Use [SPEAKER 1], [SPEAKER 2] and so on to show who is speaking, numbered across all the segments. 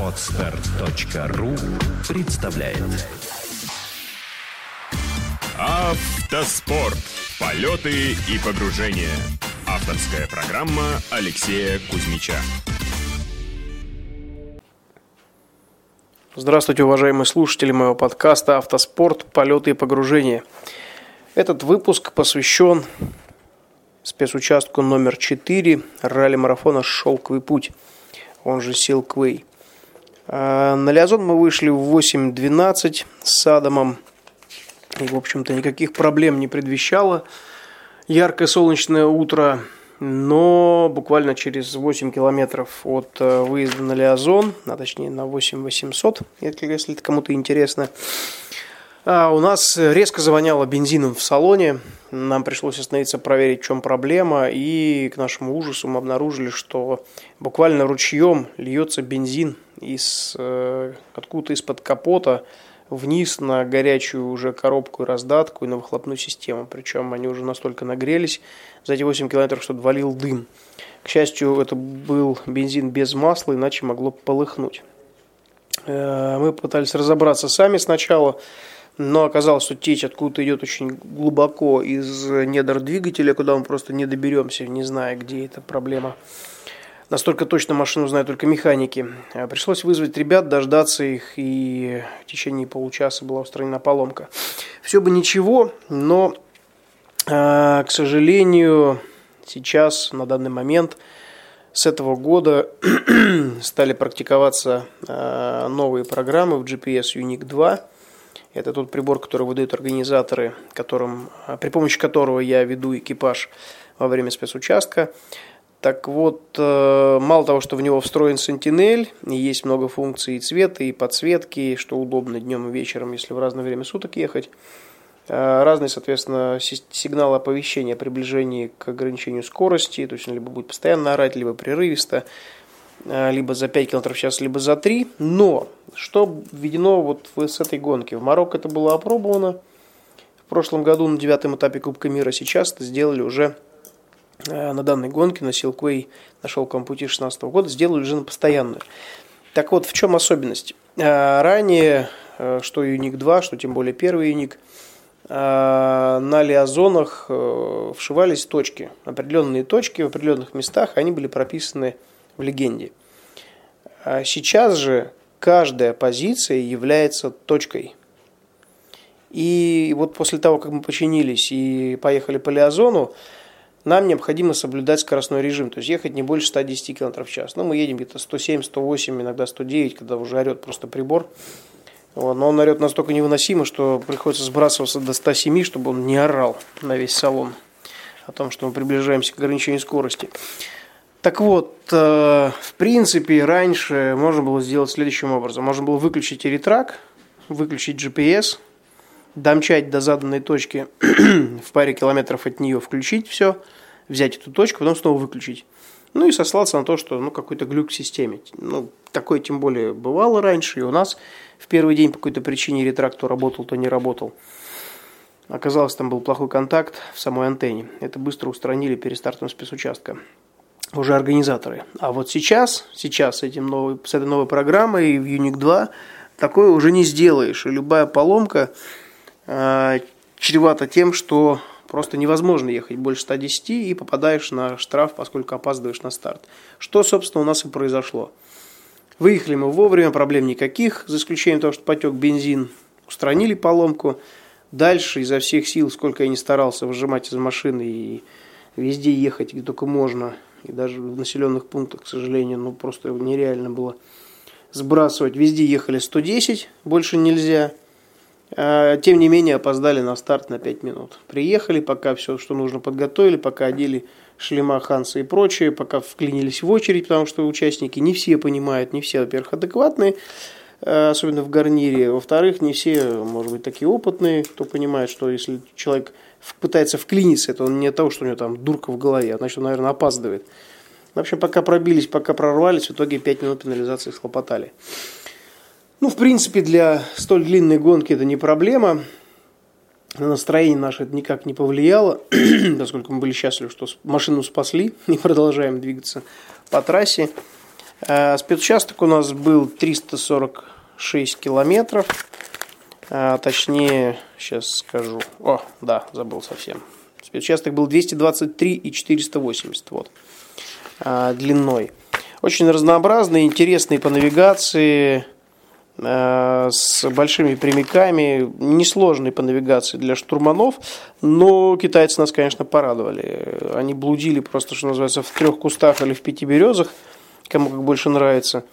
[SPEAKER 1] Отстар.ру представляет
[SPEAKER 2] Автоспорт. Полеты и погружения. Авторская программа Алексея Кузьмича.
[SPEAKER 3] Здравствуйте, уважаемые слушатели моего подкаста «Автоспорт. Полеты и погружения». Этот выпуск посвящен спецучастку номер 4 ралли-марафона «Шелковый путь», он же Силквей. А, на Лиазон мы вышли в 8.12 с Адамом. И, в общем-то, никаких проблем не предвещало. Яркое солнечное утро, но буквально через 8 километров от э, выезда на Лиазон, а точнее на 8800, если это кому-то интересно, а у нас резко завоняло бензином в салоне. Нам пришлось остановиться проверить, в чем проблема. И к нашему ужасу мы обнаружили, что буквально ручьем льется бензин из, э, откуда-то из-под капота вниз на горячую уже коробку и раздатку и на выхлопную систему. Причем они уже настолько нагрелись за эти 8 километров, что валил дым. К счастью, это был бензин без масла, иначе могло полыхнуть. Э, мы пытались разобраться сами сначала но оказалось, что течь откуда-то идет очень глубоко из недр двигателя, куда мы просто не доберемся, не зная, где эта проблема. Настолько точно машину знают только механики. А пришлось вызвать ребят, дождаться их, и в течение получаса была устранена поломка. Все бы ничего, но, а, к сожалению, сейчас, на данный момент, с этого года стали практиковаться а, новые программы в GPS Unique 2 – это тот прибор, который выдают организаторы, которым, а, при помощи которого я веду экипаж во время спецучастка. Так вот, э, мало того, что в него встроен и есть много функций и цвета, и подсветки, что удобно днем и вечером, если в разное время суток ехать. Э, разные, соответственно, сигналы оповещения о приближении к ограничению скорости, то есть он либо будет постоянно орать, либо прерывисто. Э, либо за 5 км в час, либо за 3. Но что введено вот с этой гонки? В Марокко это было опробовано в прошлом году на девятом этапе Кубка мира. Сейчас это сделали уже э, на данной гонке, на Силквей, на шелковом пути 2016 года, сделали уже на постоянную. Так вот, в чем особенность? Э, ранее, что Юник 2, что тем более первый Юник, на лиазонах вшивались точки. Определенные точки в определенных местах, они были прописаны в легенде. А сейчас же каждая позиция является точкой. И вот после того, как мы починились и поехали по Лиазону, нам необходимо соблюдать скоростной режим, то есть ехать не больше 110 км в час. Ну, мы едем где-то 107, 108, иногда 109, когда уже орет просто прибор. Но он орет настолько невыносимо, что приходится сбрасываться до 107, чтобы он не орал на весь салон о том, что мы приближаемся к ограничению скорости. Так вот, э, в принципе, раньше можно было сделать следующим образом. Можно было выключить эритрак, выключить GPS, домчать до заданной точки в паре километров от нее, включить все, взять эту точку, потом снова выключить. Ну и сослаться на то, что ну, какой-то глюк в системе. Ну, такое тем более бывало раньше, и у нас в первый день по какой-то причине ретракт то работал, то не работал. Оказалось, там был плохой контакт в самой антенне. Это быстро устранили перестартом спецучастка уже организаторы. А вот сейчас, сейчас с, этим новой, с этой новой программой в Unique 2 такое уже не сделаешь. И любая поломка э, чревата тем, что просто невозможно ехать больше 110 и попадаешь на штраф, поскольку опаздываешь на старт. Что, собственно, у нас и произошло. Выехали мы вовремя, проблем никаких, за исключением того, что потек бензин, устранили поломку. Дальше изо всех сил, сколько я не старался выжимать из машины и везде ехать, где только можно – и даже в населенных пунктах, к сожалению, ну просто нереально было сбрасывать. Везде ехали 110, больше нельзя. А, тем не менее, опоздали на старт на 5 минут. Приехали, пока все, что нужно, подготовили, пока одели шлема Ханса и прочее, пока вклинились в очередь, потому что участники не все понимают, не все, во-первых, адекватные, а, особенно в гарнире. Во-вторых, не все, может быть, такие опытные, кто понимает, что если человек пытается вклиниться, это он не от того, что у него там дурка в голове, а значит, он, наверное, опаздывает. В общем, пока пробились, пока прорвались, в итоге 5 минут пенализации схлопотали. Ну, в принципе, для столь длинной гонки это не проблема. На настроение наше это никак не повлияло, поскольку мы были счастливы, что машину спасли и продолжаем двигаться по трассе. Э, спецучасток у нас был 346 километров. А, точнее, сейчас скажу. О, да, забыл совсем. Спецучасток был 223 и 480 вот, а, длиной. Очень разнообразный, интересный по навигации, а, с большими прямиками, несложный по навигации для штурманов, но китайцы нас, конечно, порадовали. Они блудили просто, что называется, в трех кустах или в пяти березах, кому как больше нравится.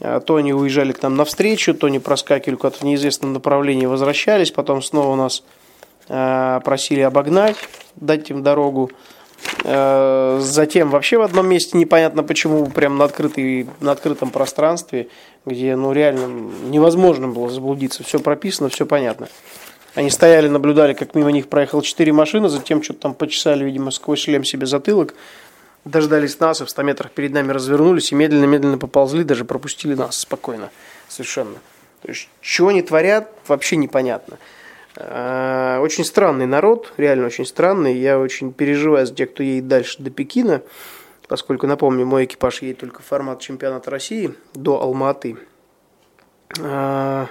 [SPEAKER 3] А, то они уезжали к нам навстречу, то они проскакивали куда-то в неизвестном направлении, возвращались, потом снова нас просили обогнать, дать им дорогу. Э, затем вообще в одном месте непонятно почему, прям на, открытый, на открытом пространстве, где ну реально невозможно было заблудиться. Все прописано, все понятно. Они стояли, наблюдали, как мимо них проехало четыре машины, затем что-то там почесали, видимо, сквозь шлем себе затылок, дождались нас и в 100 метрах перед нами развернулись и медленно-медленно поползли, даже пропустили нас спокойно, совершенно. То есть, чего они творят, вообще непонятно. Э, очень странный народ, реально очень странный. Я очень переживаю за тех, кто едет дальше до Пекина, поскольку, напомню, мой экипаж едет только в формат чемпионата России до Алматы. Э,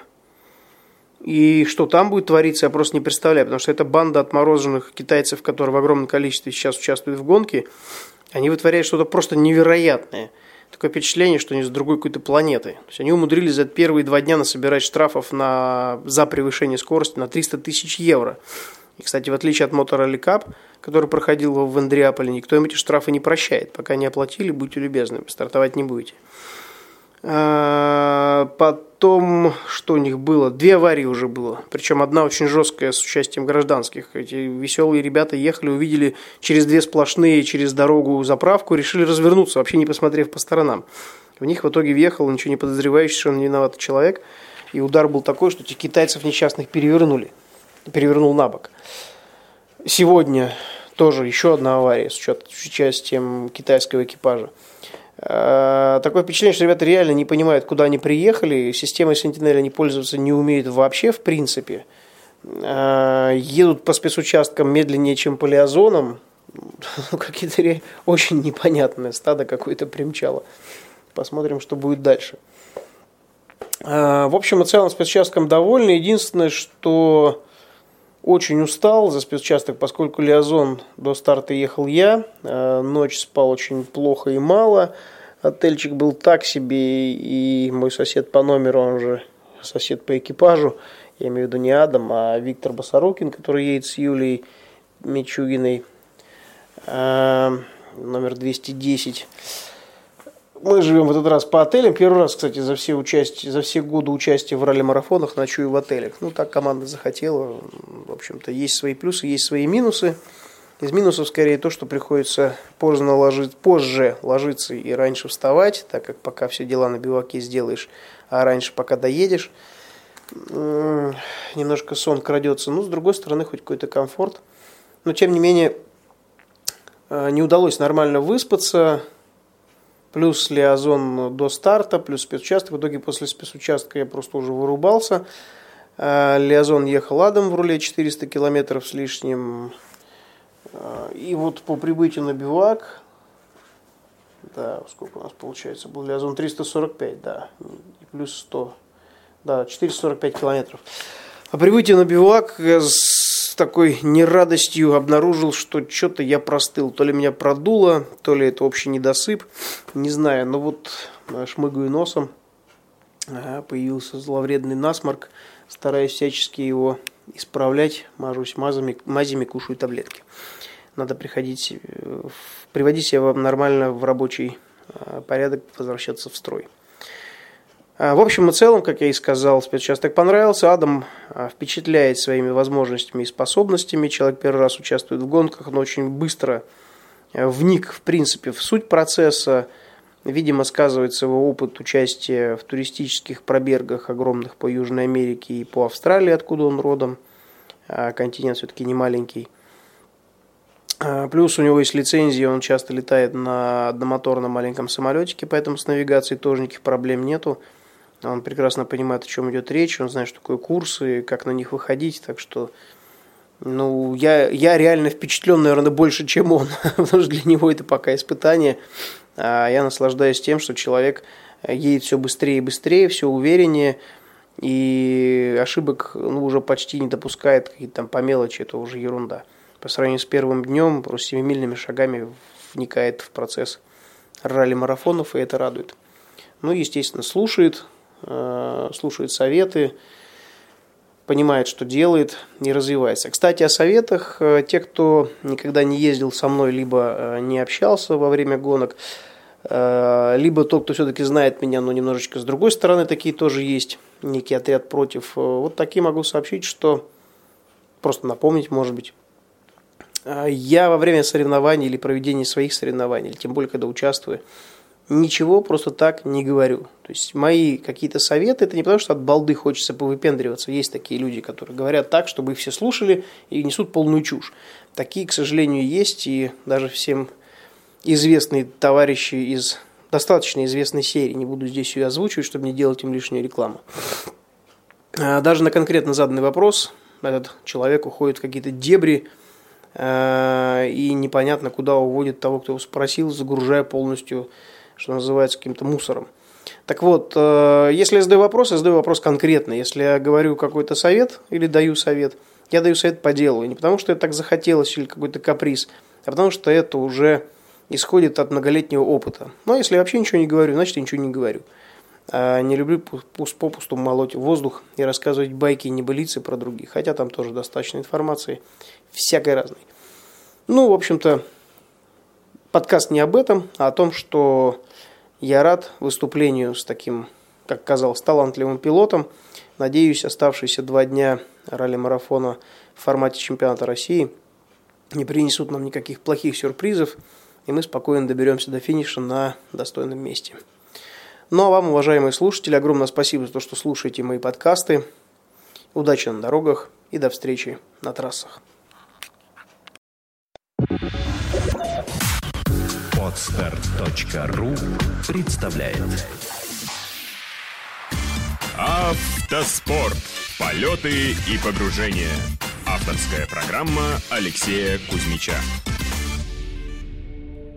[SPEAKER 3] и что там будет твориться, я просто не представляю, потому что это банда отмороженных китайцев, которые в огромном количестве сейчас участвуют в гонке, они вытворяют что-то просто невероятное – такое впечатление, что они с другой какой-то планеты. То есть они умудрились за первые два дня насобирать штрафов на, за превышение скорости на 300 тысяч евро. И, кстати, в отличие от Motor Cup, который проходил в Андреаполе, никто им эти штрафы не прощает. Пока не оплатили, будьте любезны, стартовать не будете. А, потом, что у них было? Две аварии уже было. Причем одна очень жесткая с участием гражданских. Эти веселые ребята ехали, увидели через две сплошные, через дорогу заправку, решили развернуться, вообще не посмотрев по сторонам. В них в итоге въехал ничего не подозревающий, совершенно не виноватый человек. И удар был такой, что этих китайцев несчастных перевернули. Перевернул на бок. Сегодня тоже еще одна авария с участием китайского экипажа. Э, такое впечатление, что ребята реально не понимают, куда они приехали. Системой Sentinel они пользоваться не умеют вообще, в принципе. Э, едут по спецучасткам медленнее, чем по лиазонам. Ну, какие-то очень непонятные стадо какое-то примчало. Посмотрим, что будет дальше. Э, в общем и целом спецучастком довольны. Единственное, что очень устал за спецучасток, поскольку Лиазон до старта ехал я. Ночь спал очень плохо и мало. Отельчик был так себе, и мой сосед по номеру, он же сосед по экипажу, я имею в виду не Адам, а Виктор Басарукин, который едет с Юлией Мичугиной, а, номер 210. Мы живем в этот раз по отелям. Первый раз, кстати, за все, участие, за все годы участия в ралли-марафонах ночую в отелях. Ну, так команда захотела. В общем-то, есть свои плюсы, есть свои минусы. Из минусов скорее то, что приходится поздно ложить, позже ложиться и раньше вставать, так как пока все дела на биваке сделаешь, а раньше пока доедешь, немножко сон крадется. Но с другой стороны, хоть какой-то комфорт. Но тем не менее, э, не удалось нормально выспаться. Плюс лиазон до старта, плюс спецучасток. В итоге после спецучастка я просто уже вырубался. Э, лиазон ехал адом в руле 400 километров с лишним. И вот по прибытию на бивак, да, сколько у нас получается, был Лиазон 345, да, плюс 100, да, 445 километров. По прибытию на бивак с такой нерадостью обнаружил, что что-то я простыл. То ли меня продуло, то ли это общий недосып, не знаю. Но вот шмыгаю носом, появился зловредный насморк, стараюсь всячески его исправлять, мажусь мазами, мазями, кушаю таблетки надо приходить, э, приводить себя нормально в рабочий э, порядок, возвращаться в строй. А, в общем и целом, как я и сказал, спецучасток понравился. Адам а, впечатляет своими возможностями и способностями. Человек первый раз участвует в гонках, но очень быстро э, вник, в принципе, в суть процесса. Видимо, сказывается его опыт участия в туристических пробергах огромных по Южной Америке и по Австралии, откуда он родом. А, континент все-таки не маленький. Плюс у него есть лицензия, он часто летает на одномоторном маленьком самолетике, поэтому с навигацией тоже никаких проблем нету. Он прекрасно понимает, о чем идет речь, он знает, что такое курсы, как на них выходить, так что Ну, я, я реально впечатлен, наверное, больше, чем он, потому что для него это пока испытание. А я наслаждаюсь тем, что человек едет все быстрее и быстрее, все увереннее, и ошибок ну, уже почти не допускает, какие-то там по мелочи, это уже ерунда. По сравнению с первым днем, просто семимильными шагами вникает в процесс ралли-марафонов, и это радует. Ну, естественно, слушает, э, слушает советы, понимает, что делает и развивается. Кстати, о советах. Э, те, кто никогда не ездил со мной, либо э, не общался во время гонок, либо тот, кто все-таки знает меня, но немножечко с другой стороны, такие тоже есть, некий отряд против. Вот такие могу сообщить, что просто напомнить, может быть, я во время соревнований или проведения своих соревнований, или тем более, когда участвую, ничего просто так не говорю. То есть мои какие-то советы, это не потому, что от балды хочется повыпендриваться. Есть такие люди, которые говорят так, чтобы их все слушали и несут полную чушь. Такие, к сожалению, есть, и даже всем известные товарищи из достаточно известной серии, не буду здесь ее озвучивать, чтобы не делать им лишнюю рекламу. А даже на конкретно заданный вопрос этот человек уходит в какие-то дебри, а, и непонятно, куда уводит того, кто его спросил, загружая полностью что называется, каким-то мусором. Так вот, э, если я задаю вопрос, я задаю вопрос конкретно. Если я говорю какой-то совет или даю совет, я даю совет по делу. И не потому, что это так захотелось или какой-то каприз, а потому что это уже исходит от многолетнего опыта. Но если я вообще ничего не говорю, значит, я ничего не говорю. А не люблю попусту молоть воздух и рассказывать байки и небылицы про других. Хотя там тоже достаточно информации, всякой разной. Ну, в общем-то, подкаст не об этом, а о том, что я рад выступлению с таким, как казалось, талантливым пилотом. Надеюсь, оставшиеся два дня ралли-марафона в формате чемпионата России не принесут нам никаких плохих сюрпризов, и мы спокойно доберемся до финиша на достойном месте. Ну а вам, уважаемые слушатели, огромное спасибо за то, что слушаете мои подкасты. Удачи на дорогах и до встречи на трассах.
[SPEAKER 1] Отстар.ру представляет
[SPEAKER 2] Автоспорт. Полеты и погружения. Авторская программа Алексея Кузьмича.